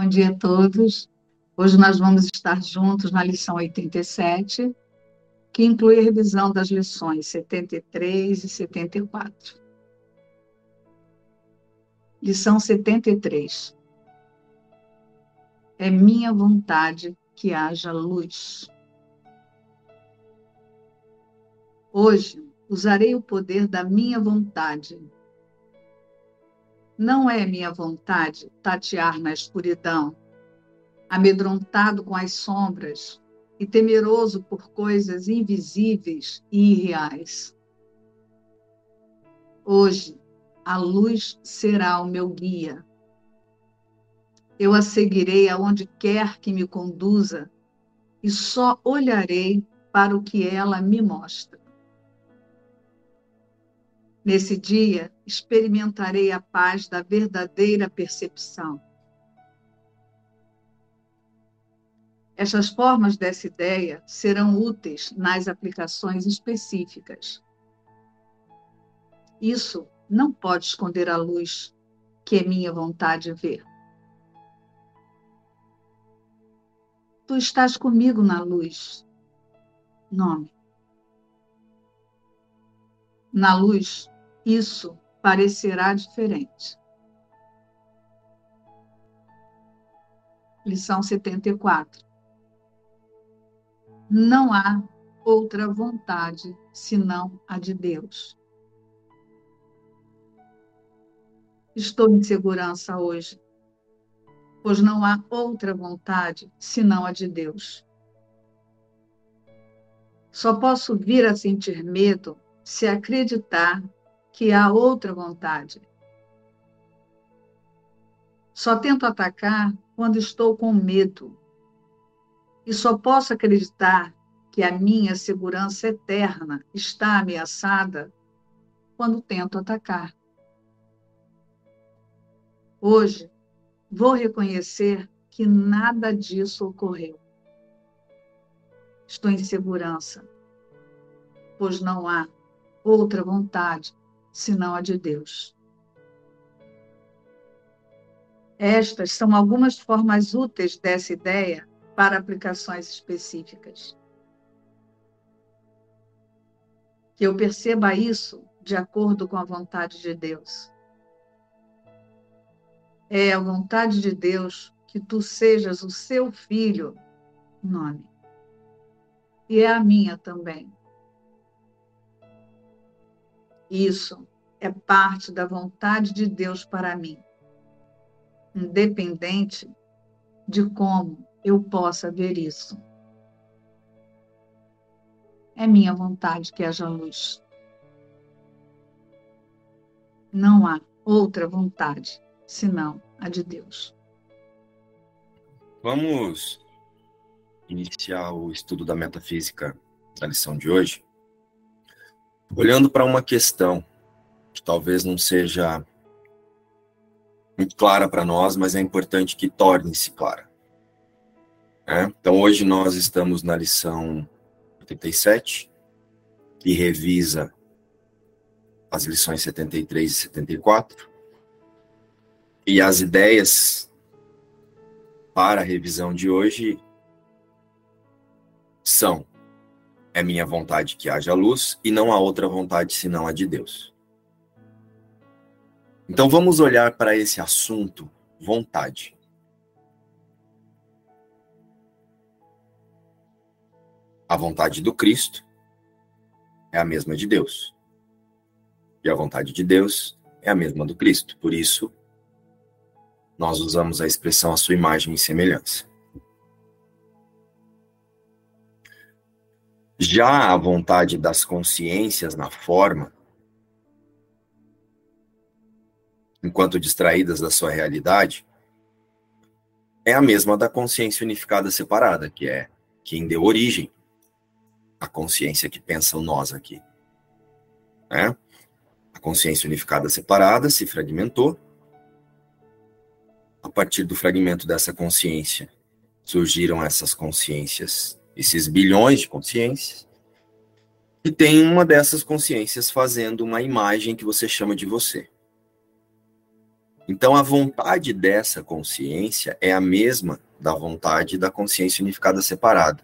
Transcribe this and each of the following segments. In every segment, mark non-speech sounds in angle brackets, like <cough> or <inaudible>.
Bom dia a todos. Hoje nós vamos estar juntos na lição 87, que inclui a revisão das lições 73 e 74. Lição 73. É minha vontade que haja luz. Hoje usarei o poder da minha vontade não é minha vontade tatear na escuridão, amedrontado com as sombras e temeroso por coisas invisíveis e irreais. Hoje, a luz será o meu guia. Eu a seguirei aonde quer que me conduza e só olharei para o que ela me mostra. Nesse dia, experimentarei a paz da verdadeira percepção. Estas formas dessa ideia serão úteis nas aplicações específicas. Isso não pode esconder a luz que é minha vontade ver. Tu estás comigo na luz. Nome. Na luz, isso parecerá diferente. Lição 74. Não há outra vontade senão a de Deus. Estou em segurança hoje, pois não há outra vontade senão a de Deus. Só posso vir a sentir medo se acreditar que há outra vontade. Só tento atacar quando estou com medo. E só posso acreditar que a minha segurança eterna está ameaçada quando tento atacar. Hoje, vou reconhecer que nada disso ocorreu. Estou em segurança, pois não há outra vontade senão a de Deus. Estas são algumas formas úteis dessa ideia para aplicações específicas. Que eu perceba isso de acordo com a vontade de Deus. É a vontade de Deus que tu sejas o seu filho, nome. E é a minha também. Isso é parte da vontade de Deus para mim, independente de como eu possa ver isso. É minha vontade que haja luz. Não há outra vontade senão a de Deus. Vamos iniciar o estudo da metafísica da lição de hoje olhando para uma questão que talvez não seja muito clara para nós, mas é importante que torne-se clara. É? Então, hoje nós estamos na lição 87, que revisa as lições 73 e 74. E as ideias para a revisão de hoje são é minha vontade que haja luz e não há outra vontade senão a de Deus. Então vamos olhar para esse assunto, vontade. A vontade do Cristo é a mesma de Deus. E a vontade de Deus é a mesma do Cristo. Por isso, nós usamos a expressão a sua imagem e semelhança. Já a vontade das consciências na forma, enquanto distraídas da sua realidade, é a mesma da consciência unificada separada, que é quem deu origem à consciência que pensa o nós aqui. Né? A consciência unificada separada se fragmentou. A partir do fragmento dessa consciência, surgiram essas consciências esses bilhões de consciências, e tem uma dessas consciências fazendo uma imagem que você chama de você. Então, a vontade dessa consciência é a mesma da vontade da consciência unificada separada,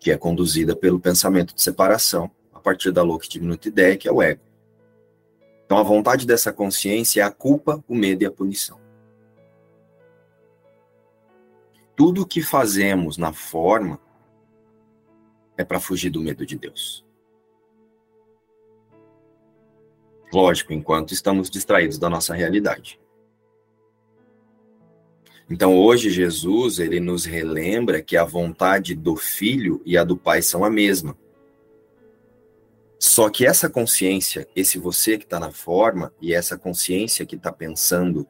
que é conduzida pelo pensamento de separação, a partir da louca diminuta ideia, que é o ego. Então, a vontade dessa consciência é a culpa, o medo e a punição. Tudo o que fazemos na forma é para fugir do medo de Deus. Lógico, enquanto estamos distraídos da nossa realidade. Então, hoje, Jesus, ele nos relembra que a vontade do filho e a do pai são a mesma. Só que essa consciência, esse você que está na forma, e essa consciência que está pensando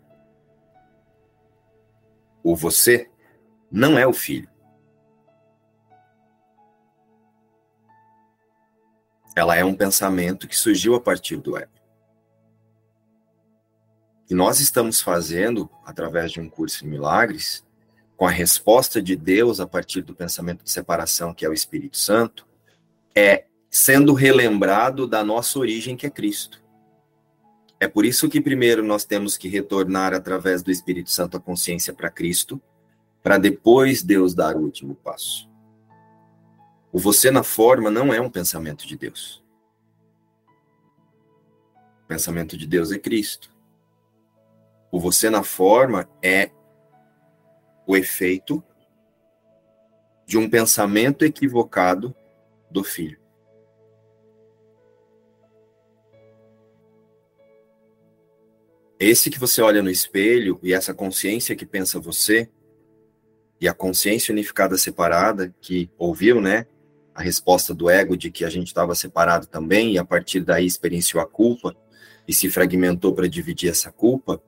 o você, não é o filho. Ela é um pensamento que surgiu a partir do ego que nós estamos fazendo através de um curso em milagres, com a resposta de Deus a partir do pensamento de separação, que é o Espírito Santo, é sendo relembrado da nossa origem, que é Cristo. É por isso que primeiro nós temos que retornar através do Espírito Santo a consciência para Cristo, para depois Deus dar o último passo. O você na forma não é um pensamento de Deus. O pensamento de Deus é Cristo. O você na forma é o efeito de um pensamento equivocado do filho. Esse que você olha no espelho e essa consciência que pensa você, e a consciência unificada separada, que ouviu, né? A resposta do ego de que a gente estava separado também, e a partir daí experienciou a culpa e se fragmentou para dividir essa culpa.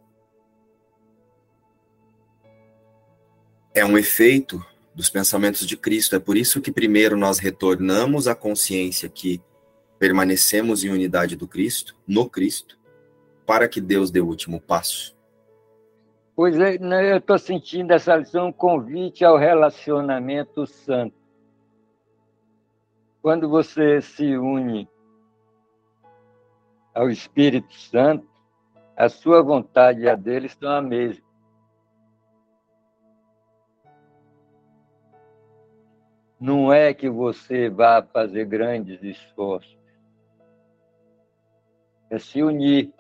É um efeito dos pensamentos de Cristo. É por isso que primeiro nós retornamos à consciência que permanecemos em unidade do Cristo, no Cristo, para que Deus dê o último passo. Pois é, né, eu estou sentindo essa lição um convite ao relacionamento santo. Quando você se une ao Espírito Santo, a sua vontade e a dele estão a mesma. Não é que você vá fazer grandes esforços. É se unir.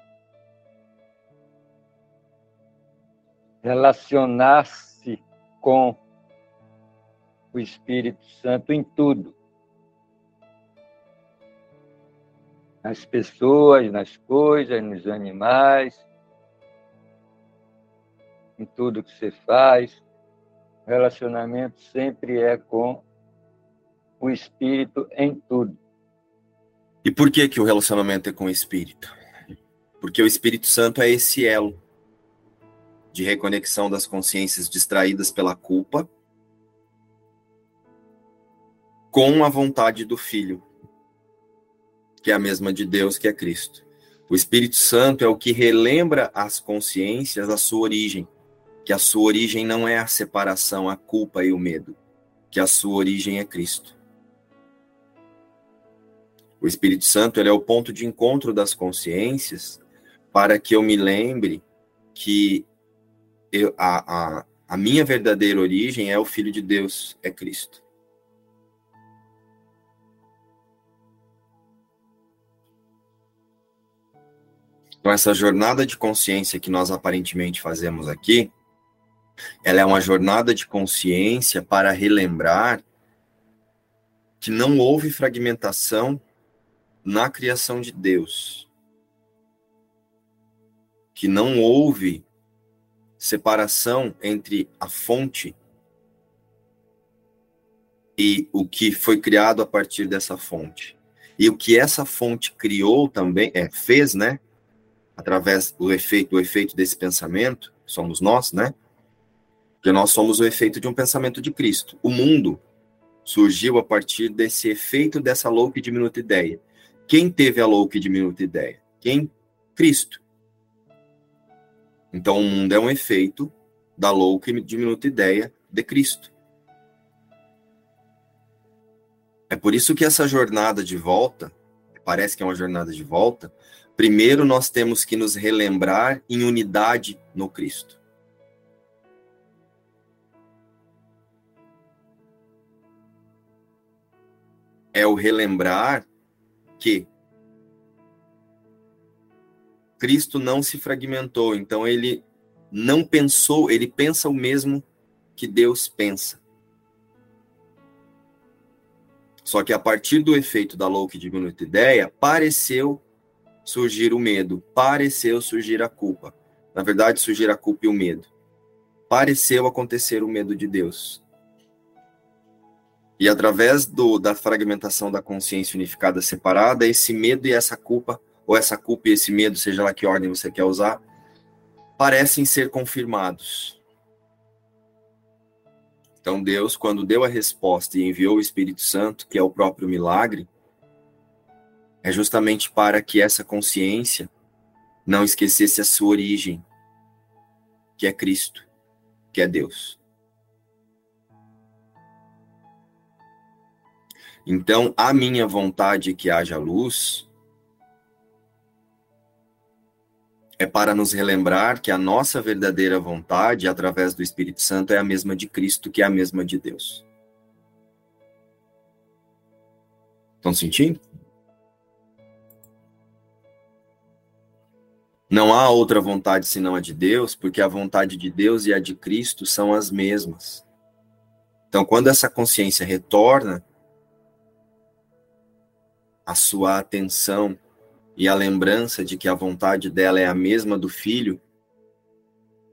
Relacionar-se com o Espírito Santo em tudo. Nas pessoas, nas coisas, nos animais, em tudo que você faz. Relacionamento sempre é com o Espírito em tudo. E por que que o relacionamento é com o Espírito? Porque o Espírito Santo é esse elo de reconexão das consciências distraídas pela culpa com a vontade do Filho, que é a mesma de Deus, que é Cristo. O Espírito Santo é o que relembra as consciências a sua origem, que a sua origem não é a separação, a culpa e o medo, que a sua origem é Cristo. O Espírito Santo ele é o ponto de encontro das consciências para que eu me lembre que eu, a, a, a minha verdadeira origem é o Filho de Deus, é Cristo. Então, essa jornada de consciência que nós aparentemente fazemos aqui, ela é uma jornada de consciência para relembrar que não houve fragmentação na criação de Deus, que não houve separação entre a fonte e o que foi criado a partir dessa fonte. E o que essa fonte criou também, é, fez, né? Através do efeito, do efeito desse pensamento, somos nós, né? Porque nós somos o efeito de um pensamento de Cristo. O mundo surgiu a partir desse efeito dessa louca e diminuta ideia. Quem teve a louca e diminuta ideia? Quem? Cristo. Então, o mundo é um efeito da louca e diminuta ideia de Cristo. É por isso que essa jornada de volta parece que é uma jornada de volta, primeiro nós temos que nos relembrar em unidade no Cristo. É o relembrar que Cristo não se fragmentou, então ele não pensou, ele pensa o mesmo que Deus pensa. Só que a partir do efeito da louca e diminuta ideia, pareceu surgir o medo, pareceu surgir a culpa. Na verdade, surgir a culpa e o medo. Pareceu acontecer o medo de Deus. E através do, da fragmentação da consciência unificada separada, esse medo e essa culpa, ou essa culpa e esse medo, seja lá que ordem você quer usar, parecem ser confirmados. Então, Deus, quando deu a resposta e enviou o Espírito Santo, que é o próprio milagre, é justamente para que essa consciência não esquecesse a sua origem, que é Cristo, que é Deus. Então, a minha vontade que haja luz é para nos relembrar que a nossa verdadeira vontade, através do Espírito Santo, é a mesma de Cristo, que é a mesma de Deus. Estão sentindo? Não há outra vontade senão a de Deus, porque a vontade de Deus e a de Cristo são as mesmas. Então, quando essa consciência retorna a sua atenção e a lembrança de que a vontade dela é a mesma do filho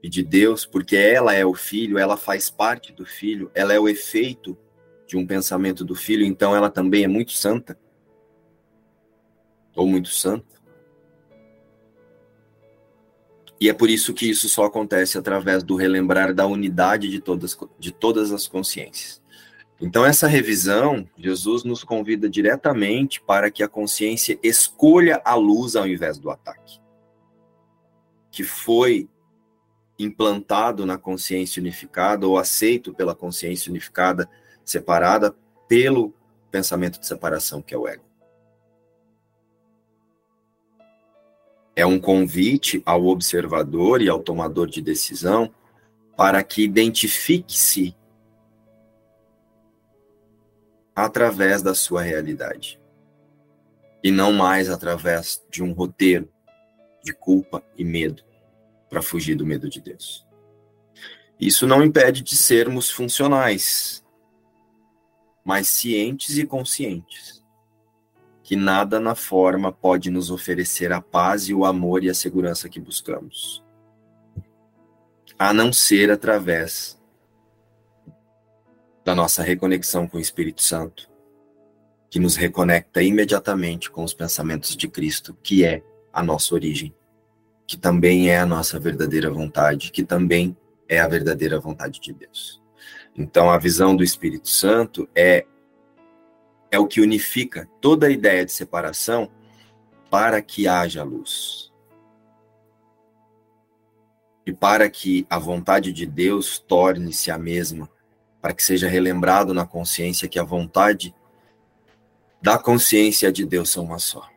e de Deus, porque ela é o filho, ela faz parte do filho, ela é o efeito de um pensamento do filho, então ela também é muito santa ou muito santa. E é por isso que isso só acontece através do relembrar da unidade de todas, de todas as consciências. Então, essa revisão, Jesus nos convida diretamente para que a consciência escolha a luz ao invés do ataque, que foi implantado na consciência unificada ou aceito pela consciência unificada separada pelo pensamento de separação que é o ego. É um convite ao observador e ao tomador de decisão para que identifique-se através da sua realidade e não mais através de um roteiro de culpa e medo para fugir do medo de Deus. Isso não impede de sermos funcionais, mas cientes e conscientes que nada na forma pode nos oferecer a paz e o amor e a segurança que buscamos, a não ser através da nossa reconexão com o Espírito Santo, que nos reconecta imediatamente com os pensamentos de Cristo, que é a nossa origem, que também é a nossa verdadeira vontade, que também é a verdadeira vontade de Deus. Então, a visão do Espírito Santo é é o que unifica toda a ideia de separação para que haja luz. E para que a vontade de Deus torne-se a mesma para que seja relembrado na consciência que a vontade da consciência de Deus são uma só.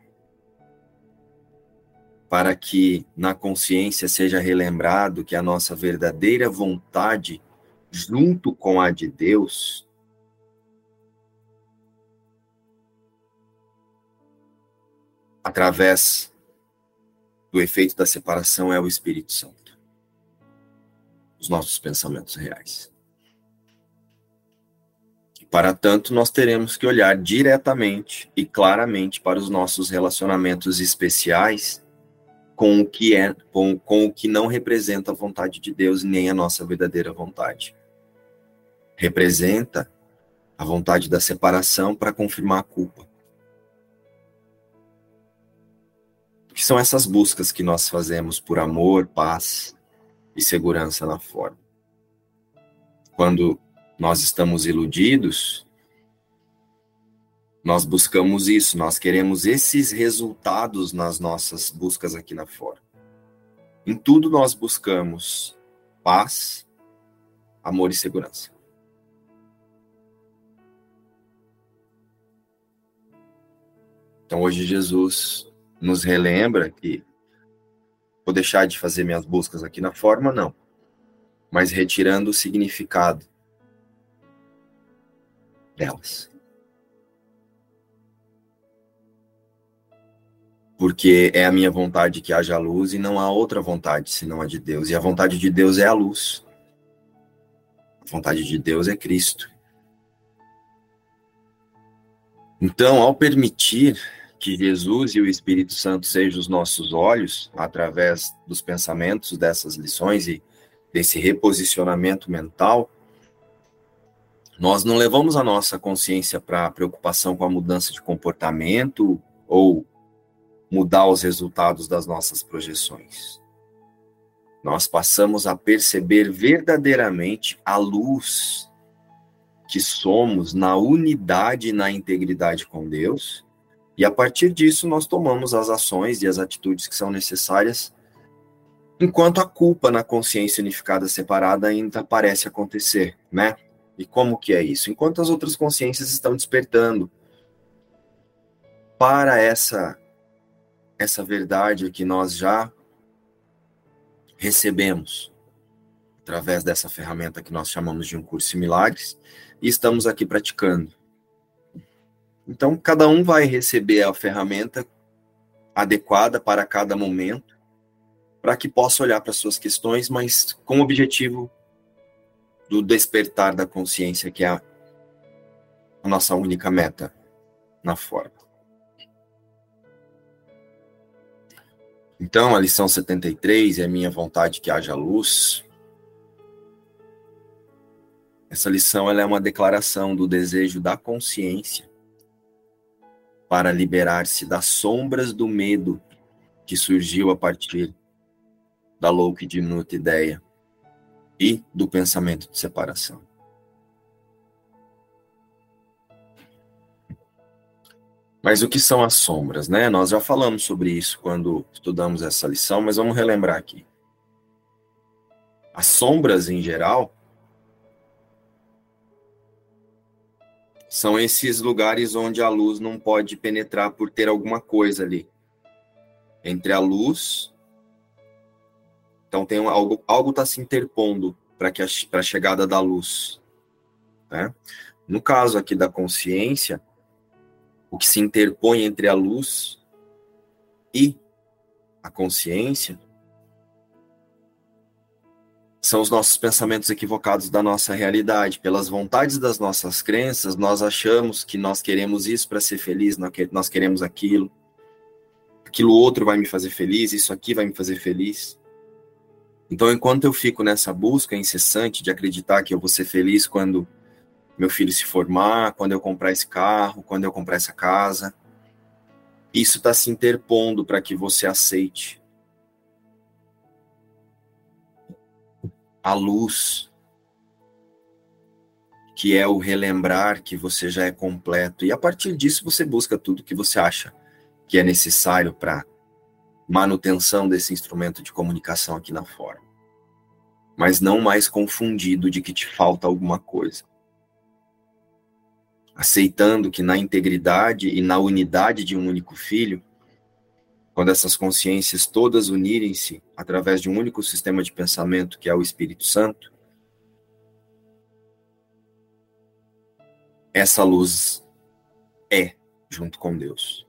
Para que na consciência seja relembrado que a nossa verdadeira vontade, junto com a de Deus, através do efeito da separação, é o Espírito Santo. Os nossos pensamentos reais. Para tanto, nós teremos que olhar diretamente e claramente para os nossos relacionamentos especiais com o que é, com, com o que não representa a vontade de Deus nem a nossa verdadeira vontade. Representa a vontade da separação para confirmar a culpa. Que são essas buscas que nós fazemos por amor, paz e segurança na forma. Quando nós estamos iludidos, nós buscamos isso, nós queremos esses resultados nas nossas buscas aqui na fora. Em tudo nós buscamos paz, amor e segurança. Então hoje Jesus nos relembra que vou deixar de fazer minhas buscas aqui na forma, não, mas retirando o significado delas. Porque é a minha vontade que haja luz e não há outra vontade senão a de Deus. E a vontade de Deus é a luz. A vontade de Deus é Cristo. Então, ao permitir que Jesus e o Espírito Santo sejam os nossos olhos, através dos pensamentos dessas lições e desse reposicionamento mental, nós não levamos a nossa consciência para preocupação com a mudança de comportamento ou mudar os resultados das nossas projeções. Nós passamos a perceber verdadeiramente a luz que somos na unidade e na integridade com Deus, e a partir disso nós tomamos as ações e as atitudes que são necessárias, enquanto a culpa na consciência unificada separada ainda parece acontecer, né? E como que é isso? Enquanto as outras consciências estão despertando para essa essa verdade que nós já recebemos através dessa ferramenta que nós chamamos de um curso de milagres e estamos aqui praticando. Então, cada um vai receber a ferramenta adequada para cada momento, para que possa olhar para suas questões, mas com o objetivo do despertar da consciência, que é a, a nossa única meta na forma. Então, a lição 73 é minha vontade que haja luz. Essa lição ela é uma declaração do desejo da consciência para liberar-se das sombras do medo que surgiu a partir da louca e diminuta ideia e do pensamento de separação. Mas o que são as sombras, né? Nós já falamos sobre isso quando estudamos essa lição, mas vamos relembrar aqui. As sombras, em geral, são esses lugares onde a luz não pode penetrar por ter alguma coisa ali. Entre a luz. Então tem algo algo está se interpondo para que para a chegada da luz, né? No caso aqui da consciência, o que se interpõe entre a luz e a consciência são os nossos pensamentos equivocados da nossa realidade. Pelas vontades das nossas crenças, nós achamos que nós queremos isso para ser feliz, nós queremos aquilo. Aquilo outro vai me fazer feliz, isso aqui vai me fazer feliz. Então, enquanto eu fico nessa busca incessante de acreditar que eu vou ser feliz quando meu filho se formar, quando eu comprar esse carro, quando eu comprar essa casa. Isso está se interpondo para que você aceite a luz, que é o relembrar que você já é completo. E a partir disso você busca tudo que você acha que é necessário para manutenção desse instrumento de comunicação aqui na forma. Mas não mais confundido de que te falta alguma coisa aceitando que na integridade e na unidade de um único filho, quando essas consciências todas unirem-se através de um único sistema de pensamento que é o Espírito Santo, essa luz é junto com Deus.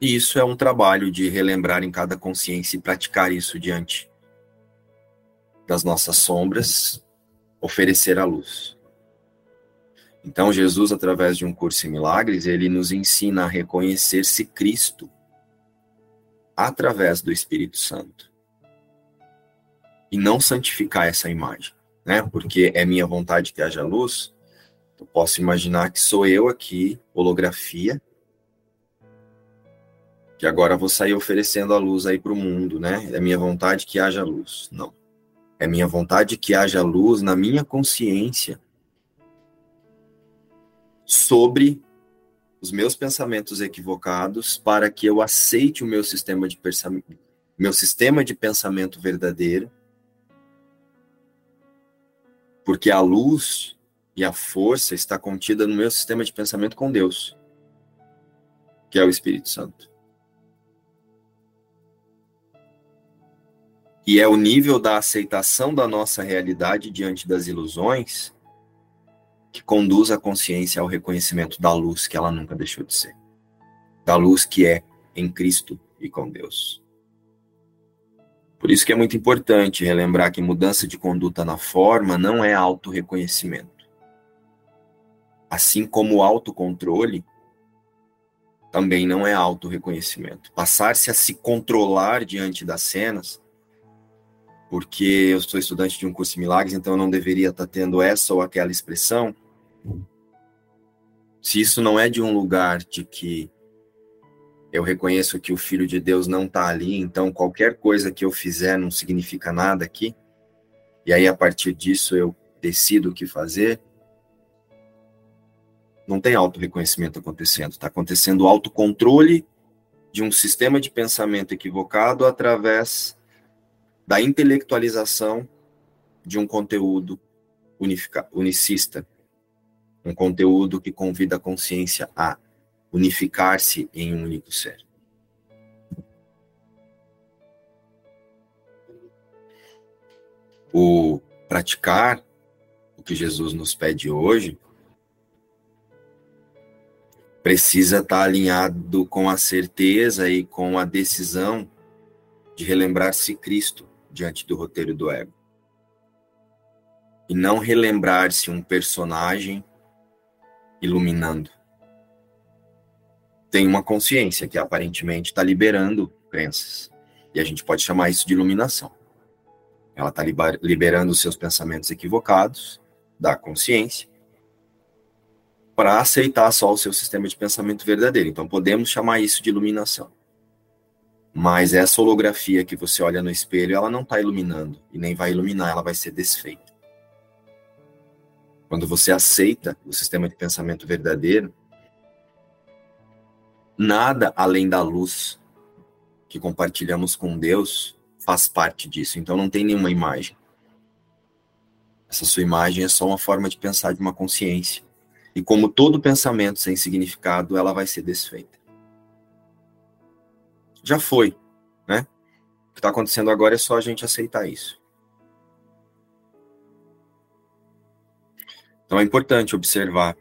E isso é um trabalho de relembrar em cada consciência e praticar isso diante das nossas sombras oferecer a luz. Então, Jesus, através de um curso em milagres, ele nos ensina a reconhecer-se Cristo através do Espírito Santo. E não santificar essa imagem, né? Porque é minha vontade que haja luz. Eu posso imaginar que sou eu aqui, holografia, que agora vou sair oferecendo a luz aí para o mundo, né? É minha vontade que haja luz. Não. É minha vontade que haja luz na minha consciência sobre os meus pensamentos equivocados para que eu aceite o meu sistema de pensamento, meu sistema de pensamento verdadeiro. Porque a luz e a força está contida no meu sistema de pensamento com Deus, que é o Espírito Santo. E é o nível da aceitação da nossa realidade diante das ilusões que conduz a consciência ao reconhecimento da luz que ela nunca deixou de ser. Da luz que é em Cristo e com Deus. Por isso que é muito importante relembrar que mudança de conduta na forma não é autorreconhecimento. Assim como o autocontrole também não é autorreconhecimento. Passar-se a se controlar diante das cenas, porque eu sou estudante de um curso de milagres, então eu não deveria estar tendo essa ou aquela expressão. Se isso não é de um lugar de que eu reconheço que o Filho de Deus não está ali, então qualquer coisa que eu fizer não significa nada aqui, e aí a partir disso eu decido o que fazer. Não tem auto-reconhecimento acontecendo, está acontecendo o autocontrole de um sistema de pensamento equivocado através da intelectualização de um conteúdo unifica, unicista, um conteúdo que convida a consciência a unificar-se em um único ser. O praticar o que Jesus nos pede hoje precisa estar alinhado com a certeza e com a decisão de relembrar-se Cristo diante do roteiro do ego. E não relembrar-se um personagem iluminando tem uma consciência que aparentemente está liberando crenças. E a gente pode chamar isso de iluminação. Ela está liberando os seus pensamentos equivocados da consciência para aceitar só o seu sistema de pensamento verdadeiro. Então podemos chamar isso de iluminação. Mas essa holografia que você olha no espelho, ela não está iluminando e nem vai iluminar, ela vai ser desfeita. Quando você aceita o sistema de pensamento verdadeiro, nada além da luz que compartilhamos com Deus faz parte disso. Então não tem nenhuma imagem. Essa sua imagem é só uma forma de pensar de uma consciência. E como todo pensamento sem significado, ela vai ser desfeita. Já foi, né? O que está acontecendo agora é só a gente aceitar isso. Então é importante observar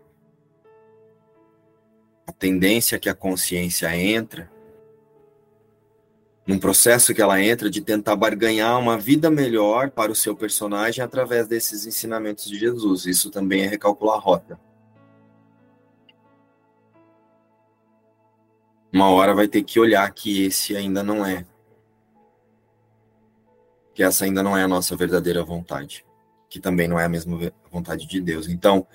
a tendência que a consciência entra, num processo que ela entra de tentar barganhar uma vida melhor para o seu personagem através desses ensinamentos de Jesus. Isso também é recalcular a rota. Uma hora vai ter que olhar que esse ainda não é. Que essa ainda não é a nossa verdadeira vontade. Que também não é a mesma vontade de Deus. Então,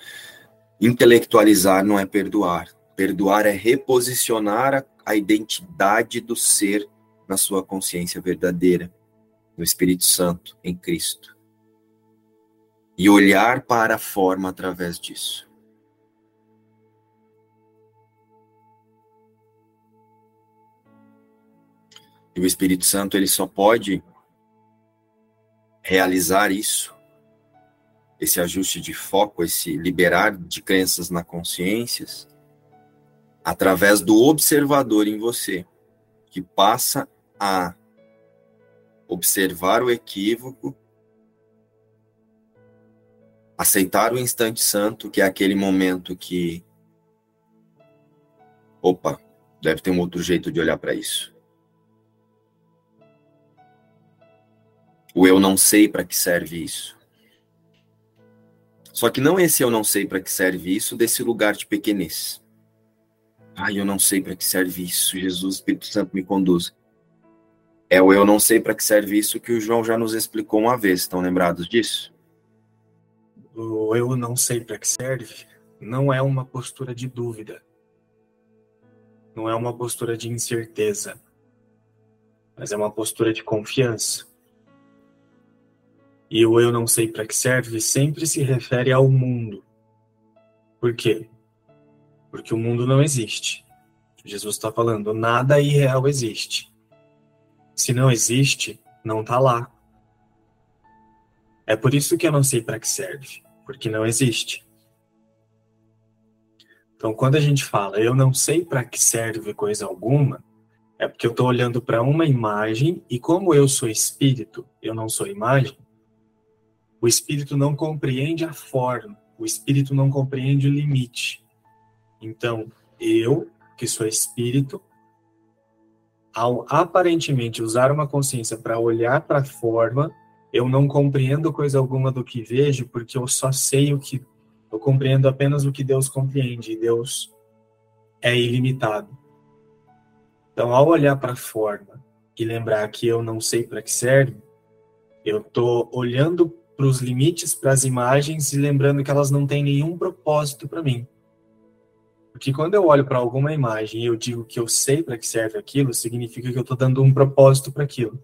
intelectualizar não é perdoar. Perdoar é reposicionar a, a identidade do ser na sua consciência verdadeira, no Espírito Santo, em Cristo. E olhar para a forma através disso. E o Espírito Santo ele só pode realizar isso, esse ajuste de foco, esse liberar de crenças na consciências, através do observador em você, que passa a observar o equívoco, aceitar o instante santo, que é aquele momento que opa, deve ter um outro jeito de olhar para isso. O eu não sei para que serve isso. Só que não esse eu não sei para que serve isso desse lugar de pequenez. Ai, eu não sei para que serve isso. Jesus, Espírito Santo, me conduz. É o eu não sei para que serve isso que o João já nos explicou uma vez. Estão lembrados disso? O eu não sei para que serve não é uma postura de dúvida. Não é uma postura de incerteza. Mas é uma postura de confiança. E o eu não sei para que serve sempre se refere ao mundo. Por quê? porque o mundo não existe. Jesus está falando, nada irreal existe. Se não existe, não está lá. É por isso que eu não sei para que serve, porque não existe. Então, quando a gente fala, eu não sei para que serve coisa alguma, é porque eu estou olhando para uma imagem e como eu sou espírito, eu não sou imagem, o espírito não compreende a forma, o espírito não compreende o limite. Então, eu, que sou espírito, ao aparentemente usar uma consciência para olhar para a forma, eu não compreendo coisa alguma do que vejo, porque eu só sei o que. Eu compreendo apenas o que Deus compreende, e Deus é ilimitado. Então, ao olhar para a forma e lembrar que eu não sei para que serve, eu estou olhando para os limites, para as imagens e lembrando que elas não têm nenhum propósito para mim. Porque quando eu olho para alguma imagem e eu digo que eu sei para que serve aquilo, significa que eu estou dando um propósito para aquilo.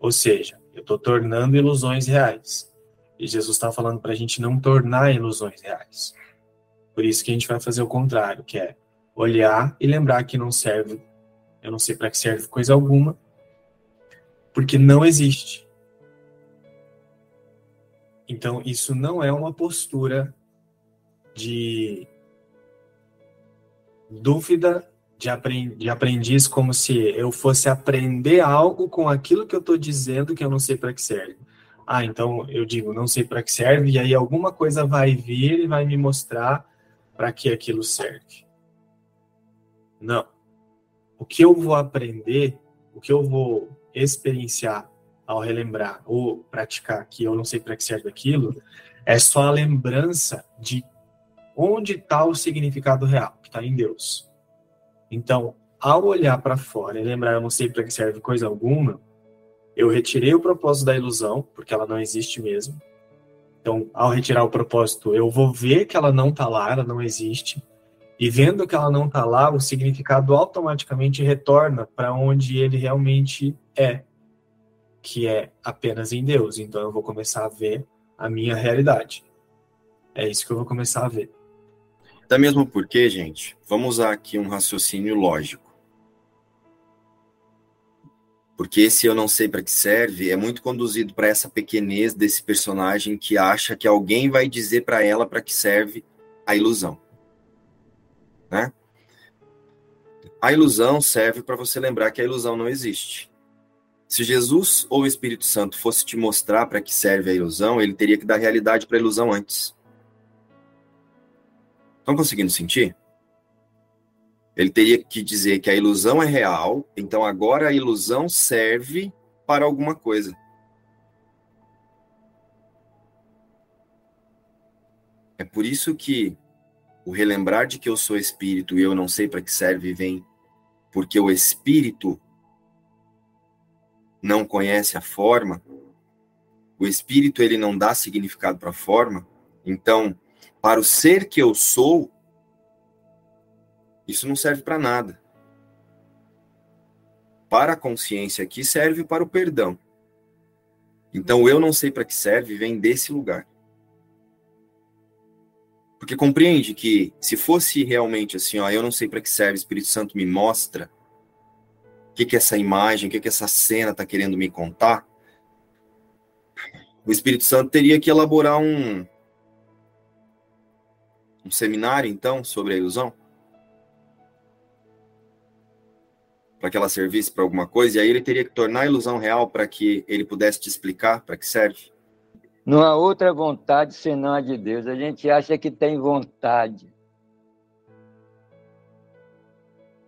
Ou seja, eu estou tornando ilusões reais. E Jesus está falando para a gente não tornar ilusões reais. Por isso que a gente vai fazer o contrário, que é olhar e lembrar que não serve, eu não sei para que serve coisa alguma, porque não existe. Então, isso não é uma postura de dúvida de, aprendiz, como se eu fosse aprender algo com aquilo que eu estou dizendo que eu não sei para que serve. Ah, então eu digo, não sei para que serve, e aí alguma coisa vai vir e vai me mostrar para que aquilo serve. Não. O que eu vou aprender, o que eu vou experienciar ao relembrar ou praticar que eu não sei para que serve aquilo, é só a lembrança de onde está o significado real, que está em Deus. Então, ao olhar para fora e lembrar eu não sei para que serve coisa alguma, eu retirei o propósito da ilusão, porque ela não existe mesmo. Então, ao retirar o propósito, eu vou ver que ela não está lá, ela não existe. E vendo que ela não está lá, o significado automaticamente retorna para onde ele realmente é, que é apenas em Deus. Então eu vou começar a ver a minha realidade. É isso que eu vou começar a ver. Até mesmo porque, gente, vamos usar aqui um raciocínio lógico. Porque esse eu não sei para que serve é muito conduzido para essa pequenez desse personagem que acha que alguém vai dizer para ela para que serve a ilusão. Né? A ilusão serve para você lembrar que a ilusão não existe. Se Jesus ou o Espírito Santo fosse te mostrar para que serve a ilusão, ele teria que dar realidade para a ilusão antes. Estão conseguindo sentir? Ele teria que dizer que a ilusão é real, então agora a ilusão serve para alguma coisa. É por isso que o relembrar de que eu sou espírito e eu não sei para que serve vem porque o espírito não conhece a forma, o espírito ele não dá significado para a forma, então, para o ser que eu sou, isso não serve para nada. Para a consciência aqui serve para o perdão. Então, eu não sei para que serve, vem desse lugar. Porque compreende que se fosse realmente assim, ó, eu não sei para que serve, o Espírito Santo me mostra, que, que essa imagem, o que, que essa cena está querendo me contar, o Espírito Santo teria que elaborar um, um seminário, então, sobre a ilusão? Para que ela servisse para alguma coisa, e aí ele teria que tornar a ilusão real para que ele pudesse te explicar para que serve? Não há outra vontade senão a de Deus. A gente acha que tem vontade.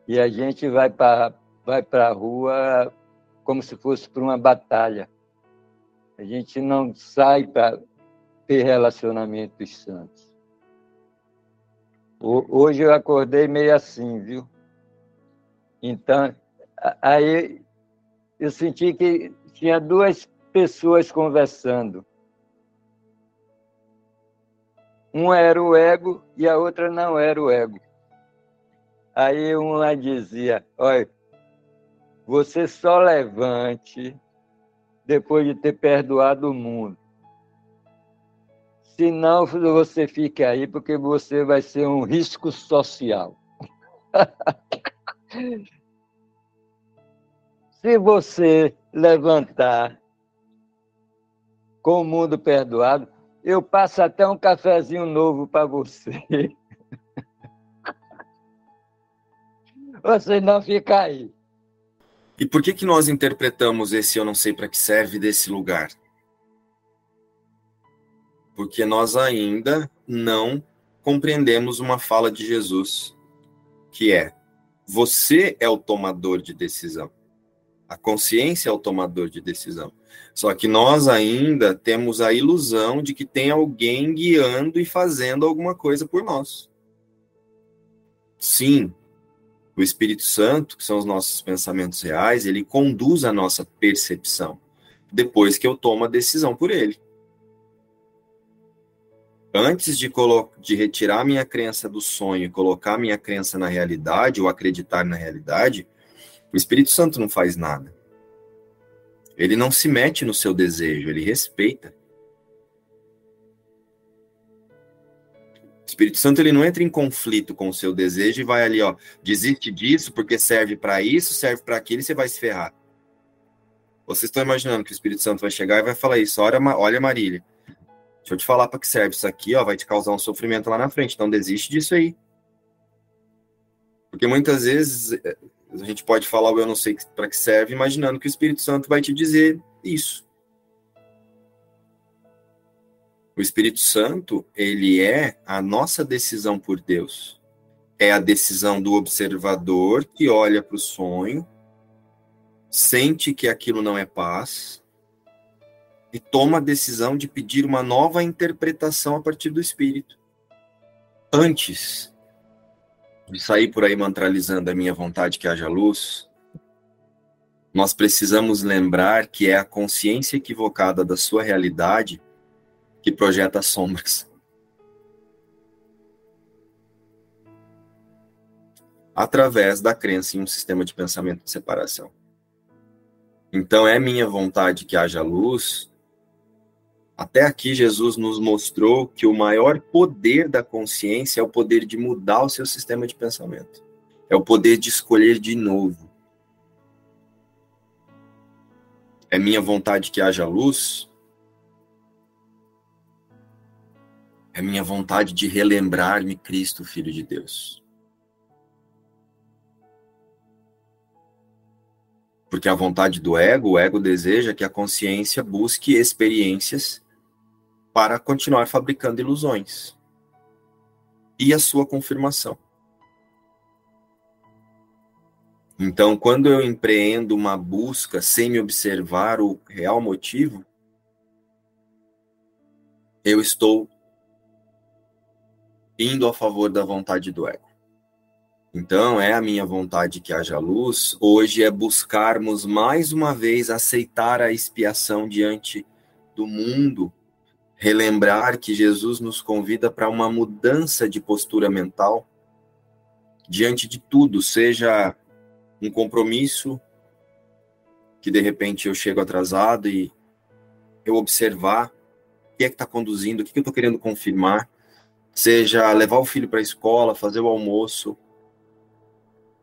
E a gente vai para vai para a rua como se fosse para uma batalha. A gente não sai para ter relacionamentos santos. Hoje eu acordei meio assim, viu? Então, aí eu senti que tinha duas pessoas conversando. Um era o ego e a outra não era o ego. Aí uma dizia: Olha, você só levante depois de ter perdoado o mundo. Senão você fique aí porque você vai ser um risco social. <laughs> Se você levantar com o mundo perdoado, eu passo até um cafezinho novo para você. <laughs> Você não fica aí. E por que que nós interpretamos esse eu não sei para que serve desse lugar? Porque nós ainda não compreendemos uma fala de Jesus, que é: você é o tomador de decisão. A consciência é o tomador de decisão. Só que nós ainda temos a ilusão de que tem alguém guiando e fazendo alguma coisa por nós. Sim, o Espírito Santo, que são os nossos pensamentos reais, ele conduz a nossa percepção depois que eu tomo a decisão por ele. Antes de, de retirar minha crença do sonho e colocar minha crença na realidade ou acreditar na realidade, o Espírito Santo não faz nada. Ele não se mete no seu desejo, ele respeita. Espírito Santo ele não entra em conflito com o seu desejo e vai ali, ó, desiste disso porque serve para isso, serve para aquilo e você vai se ferrar. Vocês estão imaginando que o Espírito Santo vai chegar e vai falar isso? Olha, olha Marília, deixa eu te falar para que serve isso aqui, ó, vai te causar um sofrimento lá na frente, então desiste disso aí. Porque muitas vezes a gente pode falar o eu não sei para que serve, imaginando que o Espírito Santo vai te dizer isso. O Espírito Santo, ele é a nossa decisão por Deus. É a decisão do observador que olha para o sonho, sente que aquilo não é paz e toma a decisão de pedir uma nova interpretação a partir do Espírito. Antes de sair por aí mantralizando a minha vontade que haja luz, nós precisamos lembrar que é a consciência equivocada da sua realidade que projeta sombras. Através da crença em um sistema de pensamento de separação. Então, é minha vontade que haja luz, até aqui, Jesus nos mostrou que o maior poder da consciência é o poder de mudar o seu sistema de pensamento. É o poder de escolher de novo. É minha vontade que haja luz. É minha vontade de relembrar-me Cristo, Filho de Deus. Porque a vontade do ego, o ego deseja que a consciência busque experiências para continuar fabricando ilusões. E a sua confirmação. Então, quando eu empreendo uma busca sem me observar o real motivo, eu estou indo a favor da vontade do ego. Então, é a minha vontade que haja luz. Hoje é buscarmos mais uma vez aceitar a expiação diante do mundo relembrar que Jesus nos convida para uma mudança de postura mental diante de tudo, seja um compromisso que de repente eu chego atrasado e eu observar o que é que está conduzindo, o que, que eu estou querendo confirmar, seja levar o filho para a escola, fazer o almoço.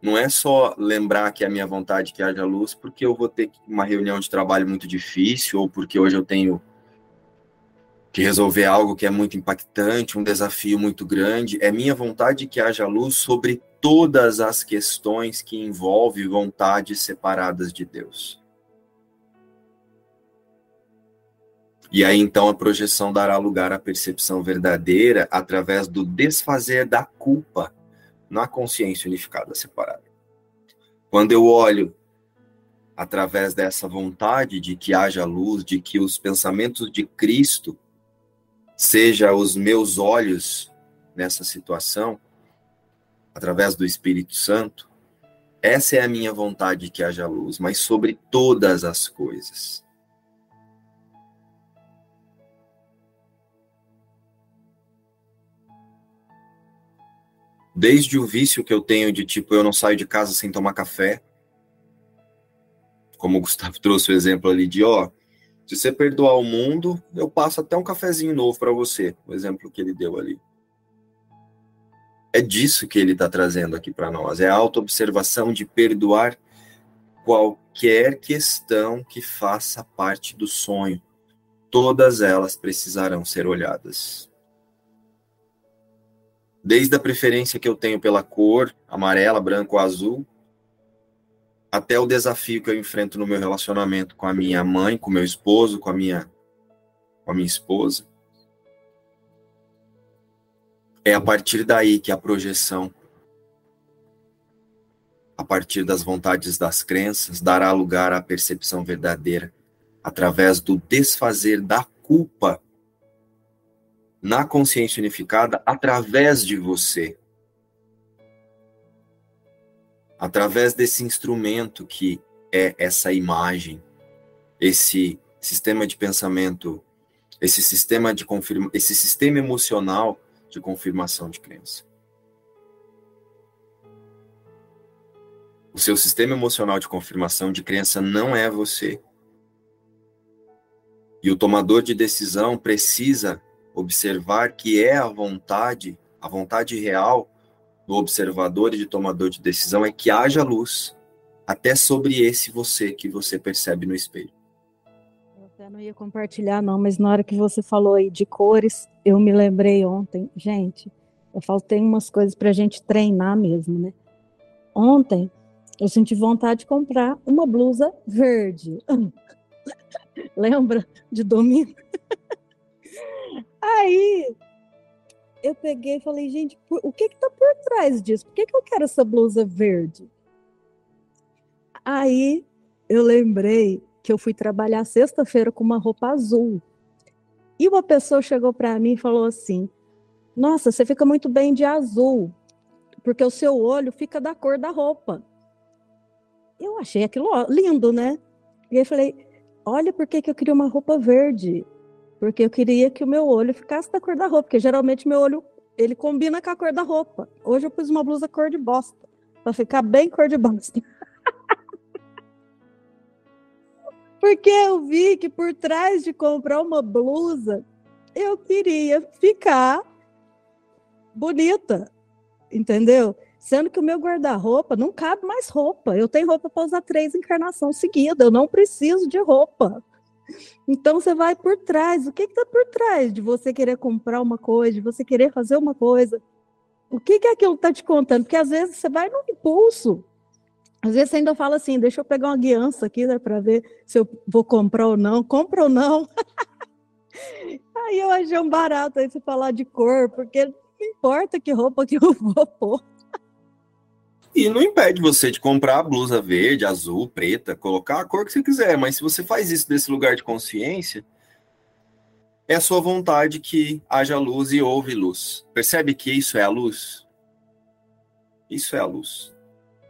Não é só lembrar que é a minha vontade que haja luz, porque eu vou ter uma reunião de trabalho muito difícil, ou porque hoje eu tenho que resolver algo que é muito impactante, um desafio muito grande. É minha vontade que haja luz sobre todas as questões que envolvem vontades separadas de Deus. E aí então a projeção dará lugar à percepção verdadeira através do desfazer da culpa na consciência unificada separada. Quando eu olho através dessa vontade de que haja luz, de que os pensamentos de Cristo seja os meus olhos nessa situação, através do Espírito Santo, essa é a minha vontade que haja luz, mas sobre todas as coisas. Desde o vício que eu tenho de tipo, eu não saio de casa sem tomar café, como o Gustavo <laughs> trouxe o exemplo ali de, ó, se você perdoar o mundo, eu passo até um cafezinho novo para você, o exemplo que ele deu ali. É disso que ele está trazendo aqui para nós, é a autoobservação de perdoar qualquer questão que faça parte do sonho. Todas elas precisarão ser olhadas. Desde a preferência que eu tenho pela cor, amarela, branco azul, até o desafio que eu enfrento no meu relacionamento com a minha mãe, com meu esposo, com a minha com a minha esposa. É a partir daí que a projeção a partir das vontades das crenças dará lugar à percepção verdadeira através do desfazer da culpa na consciência unificada através de você. Através desse instrumento que é essa imagem, esse sistema de pensamento, esse sistema de confirma, esse sistema emocional de confirmação de crença. O seu sistema emocional de confirmação de crença não é você. E o tomador de decisão precisa observar que é a vontade, a vontade real do observador e de tomador de decisão é que haja luz até sobre esse você que você percebe no espelho. Eu até não ia compartilhar não, mas na hora que você falou aí de cores, eu me lembrei ontem, gente, eu falo tem umas coisas para a gente treinar mesmo, né? Ontem eu senti vontade de comprar uma blusa verde. <laughs> Lembra de domingo? Aí eu peguei e falei, gente, o que que tá por trás disso? Por que que eu quero essa blusa verde? Aí eu lembrei que eu fui trabalhar sexta-feira com uma roupa azul. E uma pessoa chegou para mim e falou assim: Nossa, você fica muito bem de azul, porque o seu olho fica da cor da roupa. Eu achei aquilo lindo, né? E aí falei: Olha por que eu queria uma roupa verde porque eu queria que o meu olho ficasse da cor da roupa, porque geralmente meu olho ele combina com a cor da roupa. Hoje eu pus uma blusa cor de bosta, para ficar bem cor de bosta. <laughs> porque eu vi que por trás de comprar uma blusa, eu queria ficar bonita, entendeu? Sendo que o meu guarda-roupa não cabe mais roupa. Eu tenho roupa para usar três encarnações seguidas. Eu não preciso de roupa. Então você vai por trás. O que está por trás de você querer comprar uma coisa, de você querer fazer uma coisa? O que, que aquilo está te contando? Porque às vezes você vai no impulso. Às vezes você ainda fala assim, deixa eu pegar uma guiança aqui né, para ver se eu vou comprar ou não. Compra ou não? <laughs> aí eu achei um barato aí você falar de cor, porque não importa que roupa que eu vou pôr. E não impede você de comprar blusa verde, azul, preta, colocar a cor que você quiser, mas se você faz isso desse lugar de consciência, é a sua vontade que haja luz e houve luz. Percebe que isso é a luz? Isso é a luz.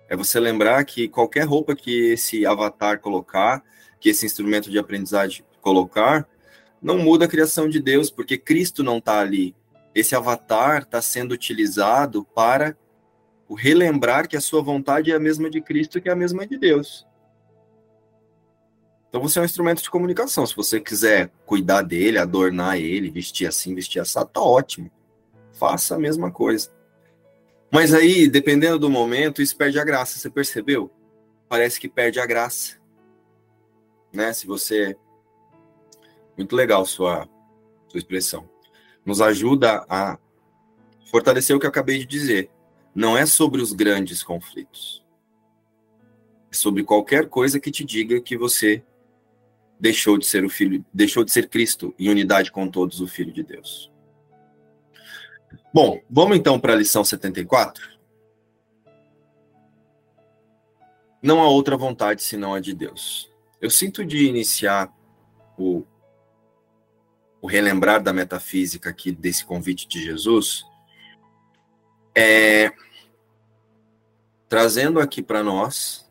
É você lembrar que qualquer roupa que esse avatar colocar, que esse instrumento de aprendizagem colocar, não muda a criação de Deus, porque Cristo não está ali. Esse avatar está sendo utilizado para o relembrar que a sua vontade é a mesma de Cristo que é a mesma de Deus. Então você é um instrumento de comunicação. Se você quiser cuidar dele, adornar ele, vestir assim, vestir assim, tá ótimo. Faça a mesma coisa. Mas aí, dependendo do momento, isso perde a graça. Você percebeu? Parece que perde a graça. Né? Se você. Muito legal sua, sua expressão. Nos ajuda a fortalecer o que eu acabei de dizer não é sobre os grandes conflitos. É sobre qualquer coisa que te diga que você deixou de ser o filho, deixou de ser Cristo em unidade com todos o filho de Deus. Bom, vamos então para a lição 74. Não há outra vontade senão a de Deus. Eu sinto de iniciar o, o relembrar da metafísica aqui desse convite de Jesus é, trazendo aqui para nós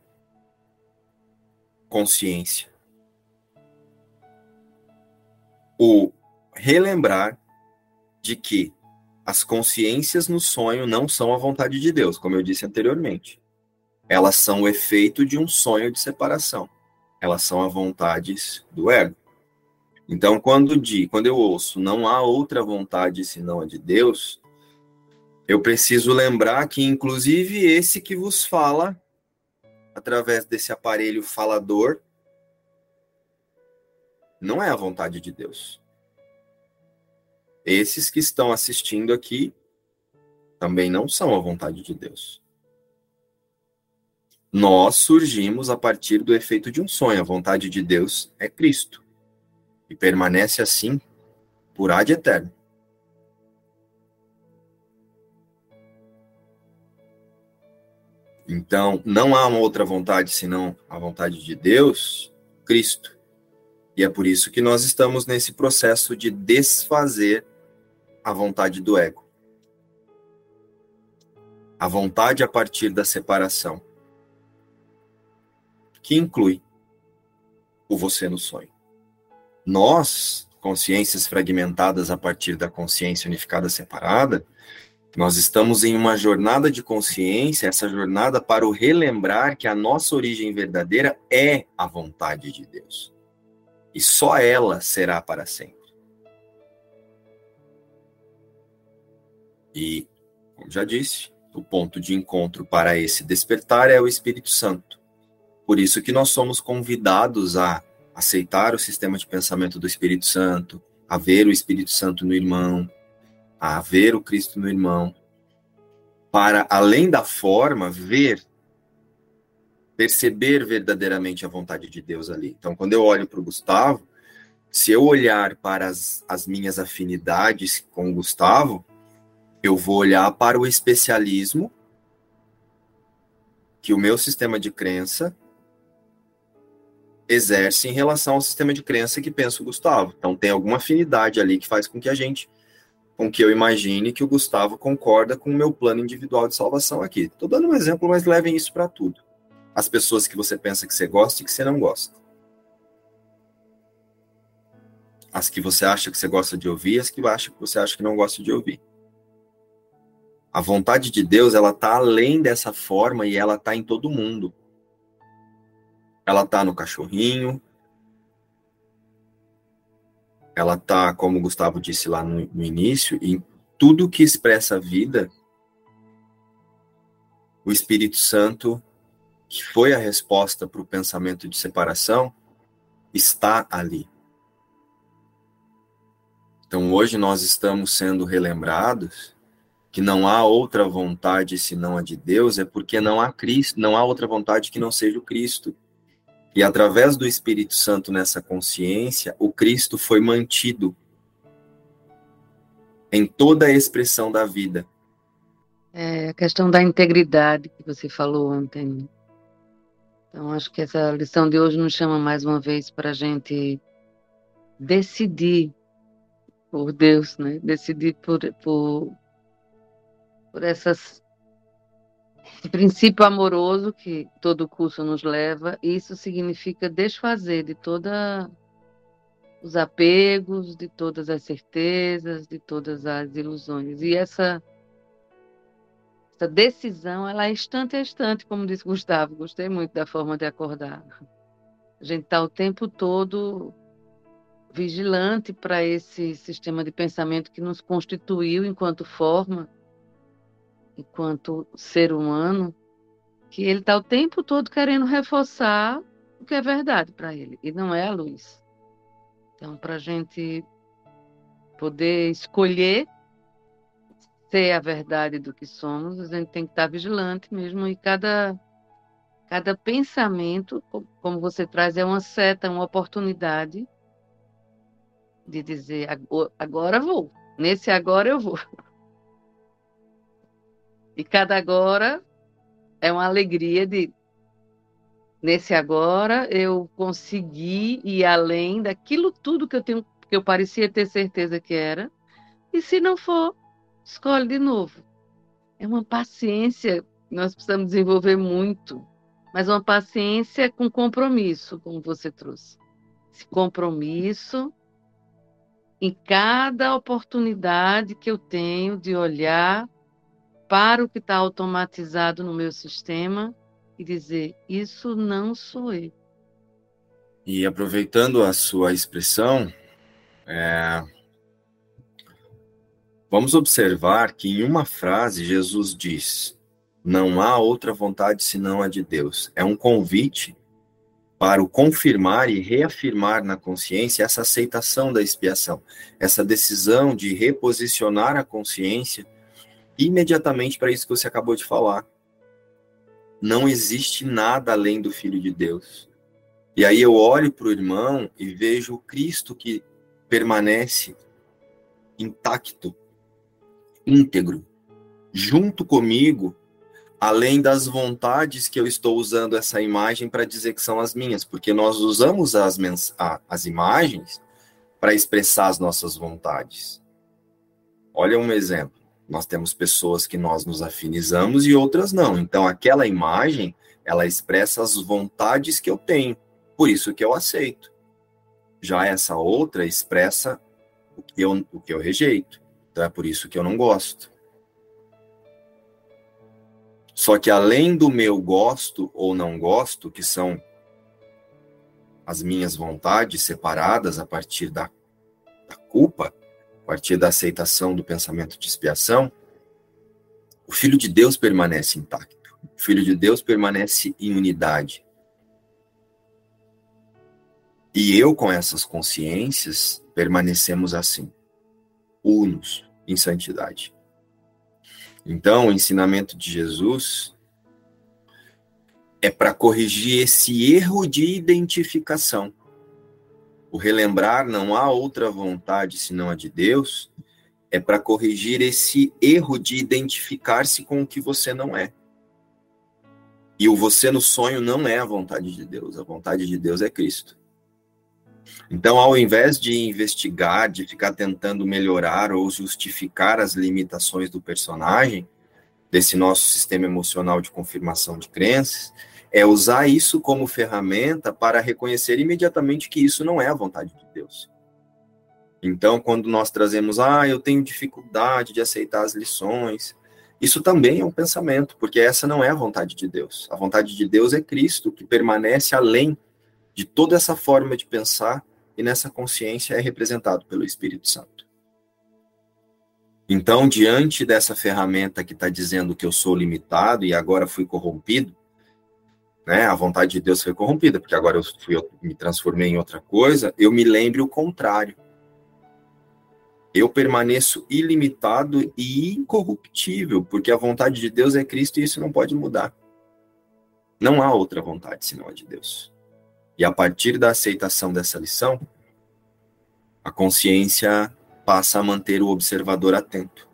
consciência. O relembrar de que as consciências no sonho não são a vontade de Deus, como eu disse anteriormente. Elas são o efeito de um sonho de separação. Elas são as vontades do ego. Então, quando, de, quando eu ouço não há outra vontade senão a de Deus, eu preciso lembrar que, inclusive, esse que vos fala, através desse aparelho falador, não é a vontade de Deus. Esses que estão assistindo aqui também não são a vontade de Deus. Nós surgimos a partir do efeito de um sonho. A vontade de Deus é Cristo. E permanece assim por ad eterno. Então, não há uma outra vontade senão a vontade de Deus, Cristo. E é por isso que nós estamos nesse processo de desfazer a vontade do ego. A vontade a partir da separação, que inclui o você no sonho. Nós, consciências fragmentadas a partir da consciência unificada separada, nós estamos em uma jornada de consciência, essa jornada para o relembrar que a nossa origem verdadeira é a vontade de Deus. E só ela será para sempre. E, como já disse, o ponto de encontro para esse despertar é o Espírito Santo. Por isso que nós somos convidados a aceitar o sistema de pensamento do Espírito Santo, a ver o Espírito Santo no irmão, a ver o Cristo no irmão, para, além da forma, ver, perceber verdadeiramente a vontade de Deus ali. Então, quando eu olho para o Gustavo, se eu olhar para as, as minhas afinidades com o Gustavo, eu vou olhar para o especialismo que o meu sistema de crença exerce em relação ao sistema de crença que pensa o Gustavo. Então, tem alguma afinidade ali que faz com que a gente com que eu imagine que o Gustavo concorda com o meu plano individual de salvação aqui. Estou dando um exemplo, mas levem isso para tudo. As pessoas que você pensa que você gosta e que você não gosta. As que você acha que você gosta de ouvir, as que você acha que não gosta de ouvir. A vontade de Deus, ela está além dessa forma e ela está em todo mundo. Ela está no cachorrinho, ela tá, como o Gustavo disse lá no, no início, em tudo que expressa a vida, o Espírito Santo, que foi a resposta para o pensamento de separação, está ali. Então hoje nós estamos sendo relembrados que não há outra vontade senão a de Deus, é porque não há Cristo, não há outra vontade que não seja o Cristo. E através do Espírito Santo nessa consciência, o Cristo foi mantido em toda a expressão da vida. É a questão da integridade que você falou ontem. Então, acho que essa lição de hoje nos chama mais uma vez para a gente decidir por Deus, né? Decidir por, por, por essas esse princípio amoroso que todo curso nos leva, isso significa desfazer de toda os apegos, de todas as certezas, de todas as ilusões. E essa essa decisão, ela é instante a instante, como disse Gustavo. Gostei muito da forma de acordar. A gente está o tempo todo vigilante para esse sistema de pensamento que nos constituiu enquanto forma enquanto ser humano, que ele está o tempo todo querendo reforçar o que é verdade para ele, e não é a luz. Então, para a gente poder escolher ser a verdade do que somos, a gente tem que estar tá vigilante mesmo, e cada, cada pensamento, como você traz, é uma seta, uma oportunidade de dizer: agora vou, nesse agora eu vou. E cada agora é uma alegria de nesse agora eu consegui ir além daquilo tudo que eu tenho que eu parecia ter certeza que era. E se não for, escolhe de novo. É uma paciência que nós precisamos desenvolver muito, mas uma paciência com compromisso, como você trouxe. Esse compromisso em cada oportunidade que eu tenho de olhar para o que está automatizado no meu sistema e dizer: Isso não sou eu. E aproveitando a sua expressão, é... vamos observar que em uma frase Jesus diz: Não há outra vontade senão a de Deus. É um convite para o confirmar e reafirmar na consciência essa aceitação da expiação, essa decisão de reposicionar a consciência imediatamente para isso que você acabou de falar. Não existe nada além do Filho de Deus. E aí eu olho para o irmão e vejo o Cristo que permanece intacto, íntegro, junto comigo, além das vontades que eu estou usando essa imagem para dizer que são as minhas, porque nós usamos as, as imagens para expressar as nossas vontades. Olha um exemplo. Nós temos pessoas que nós nos afinizamos e outras não. Então, aquela imagem, ela expressa as vontades que eu tenho. Por isso que eu aceito. Já essa outra expressa o que eu, o que eu rejeito. Então, é por isso que eu não gosto. Só que além do meu gosto ou não gosto, que são as minhas vontades separadas a partir da, da culpa, partir da aceitação do pensamento de expiação, o Filho de Deus permanece intacto. O Filho de Deus permanece em unidade. E eu, com essas consciências, permanecemos assim, unos em santidade. Então, o ensinamento de Jesus é para corrigir esse erro de identificação. O relembrar não há outra vontade senão a de Deus, é para corrigir esse erro de identificar-se com o que você não é. E o você no sonho não é a vontade de Deus, a vontade de Deus é Cristo. Então, ao invés de investigar, de ficar tentando melhorar ou justificar as limitações do personagem, desse nosso sistema emocional de confirmação de crenças, é usar isso como ferramenta para reconhecer imediatamente que isso não é a vontade de Deus. Então, quando nós trazemos, ah, eu tenho dificuldade de aceitar as lições, isso também é um pensamento, porque essa não é a vontade de Deus. A vontade de Deus é Cristo, que permanece além de toda essa forma de pensar e nessa consciência é representado pelo Espírito Santo. Então, diante dessa ferramenta que está dizendo que eu sou limitado e agora fui corrompido, né, a vontade de Deus foi corrompida, porque agora eu, fui, eu me transformei em outra coisa, eu me lembre o contrário. Eu permaneço ilimitado e incorruptível, porque a vontade de Deus é Cristo e isso não pode mudar. Não há outra vontade senão a de Deus. E a partir da aceitação dessa lição, a consciência passa a manter o observador atento,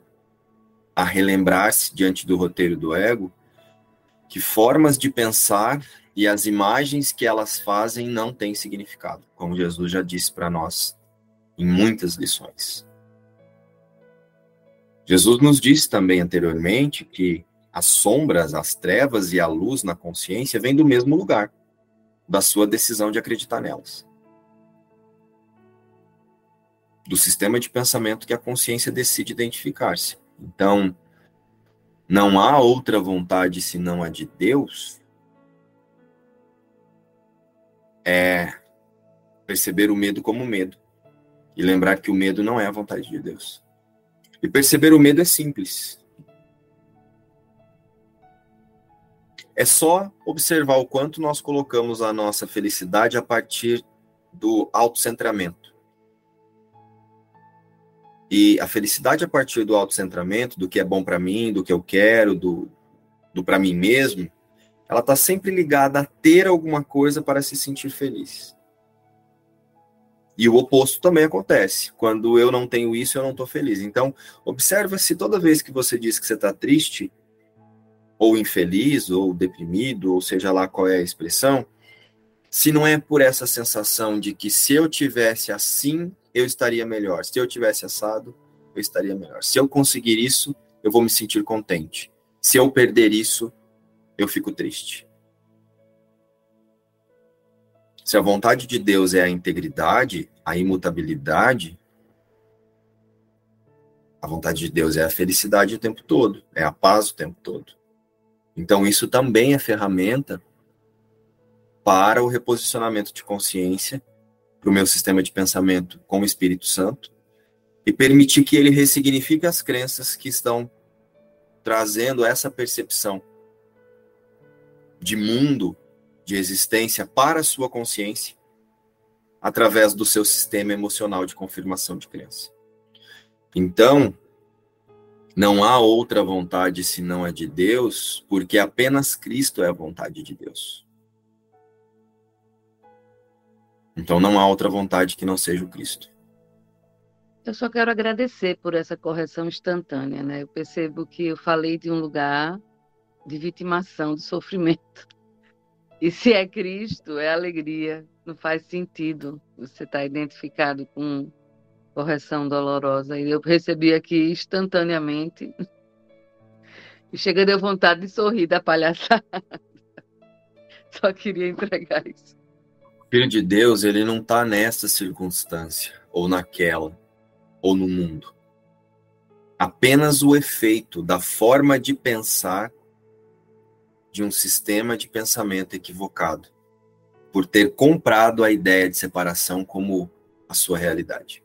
a relembrar-se diante do roteiro do ego que formas de pensar e as imagens que elas fazem não têm significado, como Jesus já disse para nós em muitas lições. Jesus nos disse também anteriormente que as sombras, as trevas e a luz na consciência vêm do mesmo lugar da sua decisão de acreditar nelas. Do sistema de pensamento que a consciência decide identificar-se. Então, não há outra vontade senão a de Deus. É perceber o medo como medo e lembrar que o medo não é a vontade de Deus. E perceber o medo é simples. É só observar o quanto nós colocamos a nossa felicidade a partir do autocentramento. E a felicidade a partir do autocentramento, do que é bom para mim, do que eu quero, do, do para mim mesmo, ela está sempre ligada a ter alguma coisa para se sentir feliz. E o oposto também acontece. Quando eu não tenho isso, eu não estou feliz. Então, observa se toda vez que você diz que você está triste, ou infeliz, ou deprimido, ou seja lá qual é a expressão, se não é por essa sensação de que se eu tivesse assim, eu estaria melhor. Se eu tivesse assado, eu estaria melhor. Se eu conseguir isso, eu vou me sentir contente. Se eu perder isso, eu fico triste. Se a vontade de Deus é a integridade, a imutabilidade, a vontade de Deus é a felicidade o tempo todo, é a paz o tempo todo. Então, isso também é ferramenta para o reposicionamento de consciência, para o meu sistema de pensamento com o Espírito Santo, e permitir que ele ressignifique as crenças que estão trazendo essa percepção de mundo, de existência para a sua consciência, através do seu sistema emocional de confirmação de crença. Então, Não há outra vontade senão a de Deus, porque apenas Cristo é a vontade de Deus. Então não há outra vontade que não seja o Cristo. Eu só quero agradecer por essa correção instantânea, né? Eu percebo que eu falei de um lugar de vitimação, de sofrimento. <laughs> E se é Cristo, é alegria. Não faz sentido você estar identificado com correção dolorosa. E eu recebi aqui instantaneamente. <laughs> E chega deu vontade de sorrir da palhaçada. <laughs> Só queria entregar isso. Filho de Deus, ele não está nessa circunstância, ou naquela ou no mundo. Apenas o efeito da forma de pensar de um sistema de pensamento equivocado, por ter comprado a ideia de separação como a sua realidade.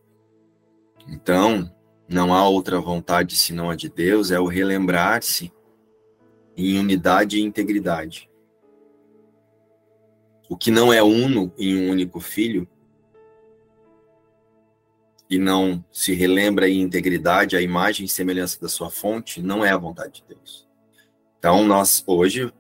Então, não há outra vontade senão a de Deus, é o relembrar-se em unidade e integridade. O que não é uno em um único filho e não se relembra em integridade a imagem e semelhança da sua fonte, não é a vontade de Deus. Então, nós hoje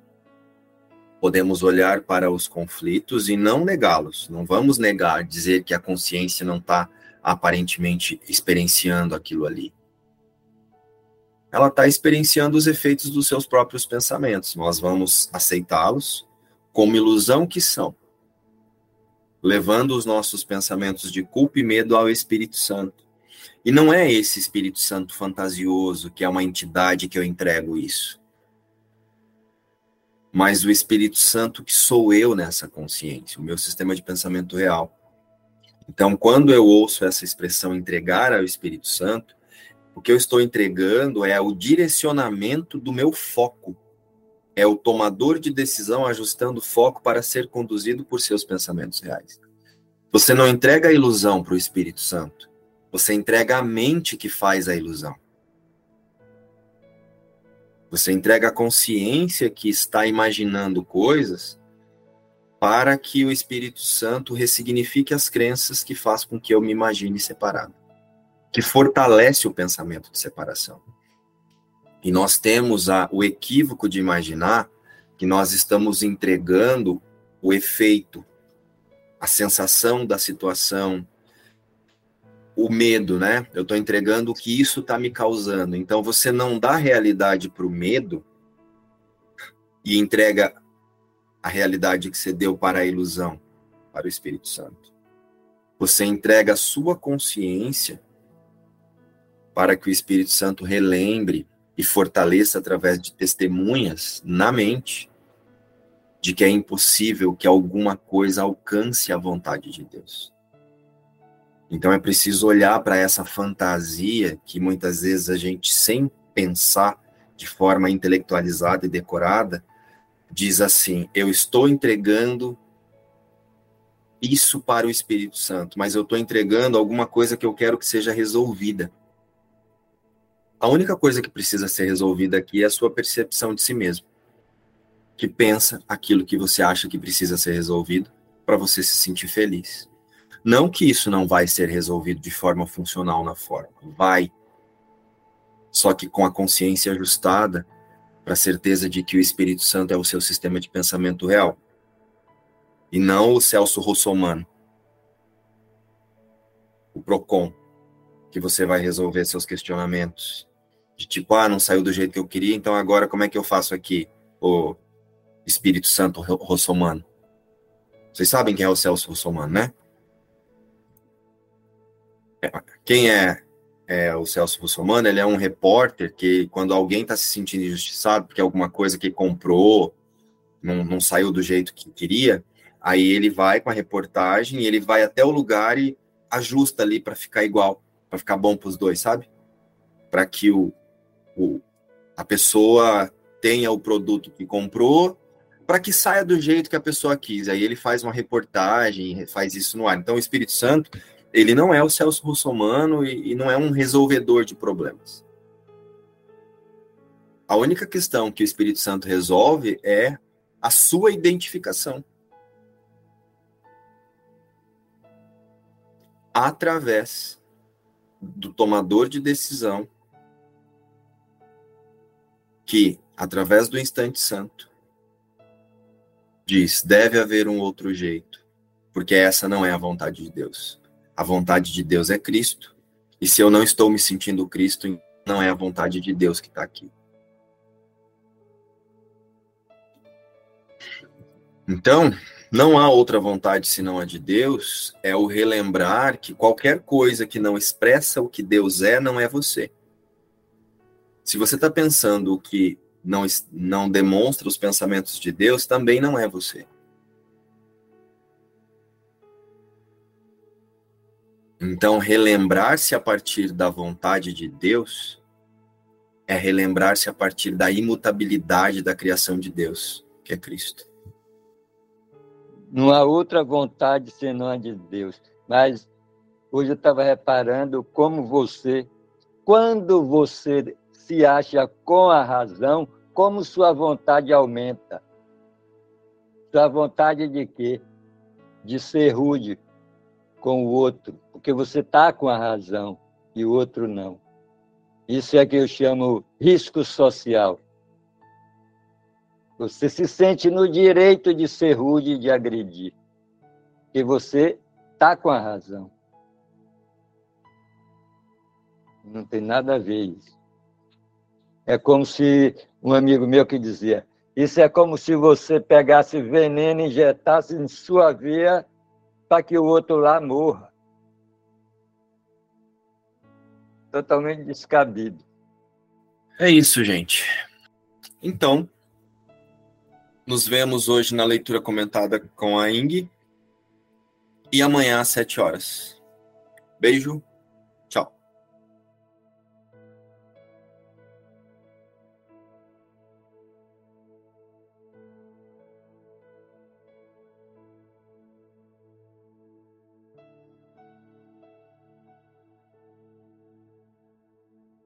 podemos olhar para os conflitos e não negá-los. Não vamos negar, dizer que a consciência não está aparentemente experienciando aquilo ali. Ela está experienciando os efeitos dos seus próprios pensamentos. Nós vamos aceitá-los como ilusão que são levando os nossos pensamentos de culpa e medo ao Espírito Santo. E não é esse Espírito Santo fantasioso, que é uma entidade que eu entrego isso. Mas o Espírito Santo que sou eu nessa consciência, o meu sistema de pensamento real. Então, quando eu ouço essa expressão entregar ao Espírito Santo, o que eu estou entregando é o direcionamento do meu foco é o tomador de decisão ajustando o foco para ser conduzido por seus pensamentos reais. Você não entrega a ilusão para o Espírito Santo, você entrega a mente que faz a ilusão. Você entrega a consciência que está imaginando coisas para que o Espírito Santo ressignifique as crenças que faz com que eu me imagine separado, que fortalece o pensamento de separação. E nós temos a, o equívoco de imaginar que nós estamos entregando o efeito, a sensação da situação, o medo, né? Eu estou entregando o que isso está me causando. Então você não dá realidade para o medo e entrega a realidade que você deu para a ilusão, para o Espírito Santo. Você entrega a sua consciência para que o Espírito Santo relembre e fortaleça através de testemunhas na mente de que é impossível que alguma coisa alcance a vontade de Deus. Então é preciso olhar para essa fantasia que muitas vezes a gente, sem pensar de forma intelectualizada e decorada, diz assim: eu estou entregando isso para o Espírito Santo, mas eu estou entregando alguma coisa que eu quero que seja resolvida. A única coisa que precisa ser resolvida aqui é a sua percepção de si mesmo, que pensa aquilo que você acha que precisa ser resolvido para você se sentir feliz. Não que isso não vai ser resolvido de forma funcional na forma, vai. Só que com a consciência ajustada para a certeza de que o Espírito Santo é o seu sistema de pensamento real. E não o Celso Russomano, o Procon, que você vai resolver seus questionamentos de tipo, ah, não saiu do jeito que eu queria, então agora como é que eu faço aqui o Espírito Santo Rossomano? Vocês sabem quem é o Celso Rossomano, né? Quem é, é o Celso Russomano? Ele é um repórter que, quando alguém está se sentindo injustiçado porque alguma coisa que comprou não, não saiu do jeito que queria, aí ele vai com a reportagem e ele vai até o lugar e ajusta ali para ficar igual, para ficar bom para os dois, sabe? Para que o, o, a pessoa tenha o produto que comprou para que saia do jeito que a pessoa quis. Aí ele faz uma reportagem, faz isso no ar. Então o Espírito Santo, ele não é o Celso Russomano e, e não é um resolvedor de problemas. A única questão que o Espírito Santo resolve é a sua identificação. Através do tomador de decisão que, através do instante santo, diz: deve haver um outro jeito, porque essa não é a vontade de Deus. A vontade de Deus é Cristo, e se eu não estou me sentindo Cristo, não é a vontade de Deus que está aqui. Então, não há outra vontade senão a de Deus, é o relembrar que qualquer coisa que não expressa o que Deus é, não é você. Se você está pensando o que não, não demonstra os pensamentos de Deus, também não é você. Então, relembrar-se a partir da vontade de Deus é relembrar-se a partir da imutabilidade da criação de Deus, que é Cristo. Não há outra vontade senão a de Deus. Mas hoje eu estava reparando como você, quando você se acha com a razão, como sua vontade aumenta. Sua vontade de quê? De ser rude com o outro, porque você está com a razão e o outro não. Isso é que eu chamo risco social. Você se sente no direito de ser rude e de agredir. Porque você está com a razão. Não tem nada a ver isso. É como se um amigo meu que dizia: Isso é como se você pegasse veneno e injetasse em sua veia para que o outro lá morra. Totalmente descabido. É isso, gente. Então, nos vemos hoje na leitura comentada com a Ing. E amanhã às sete horas. Beijo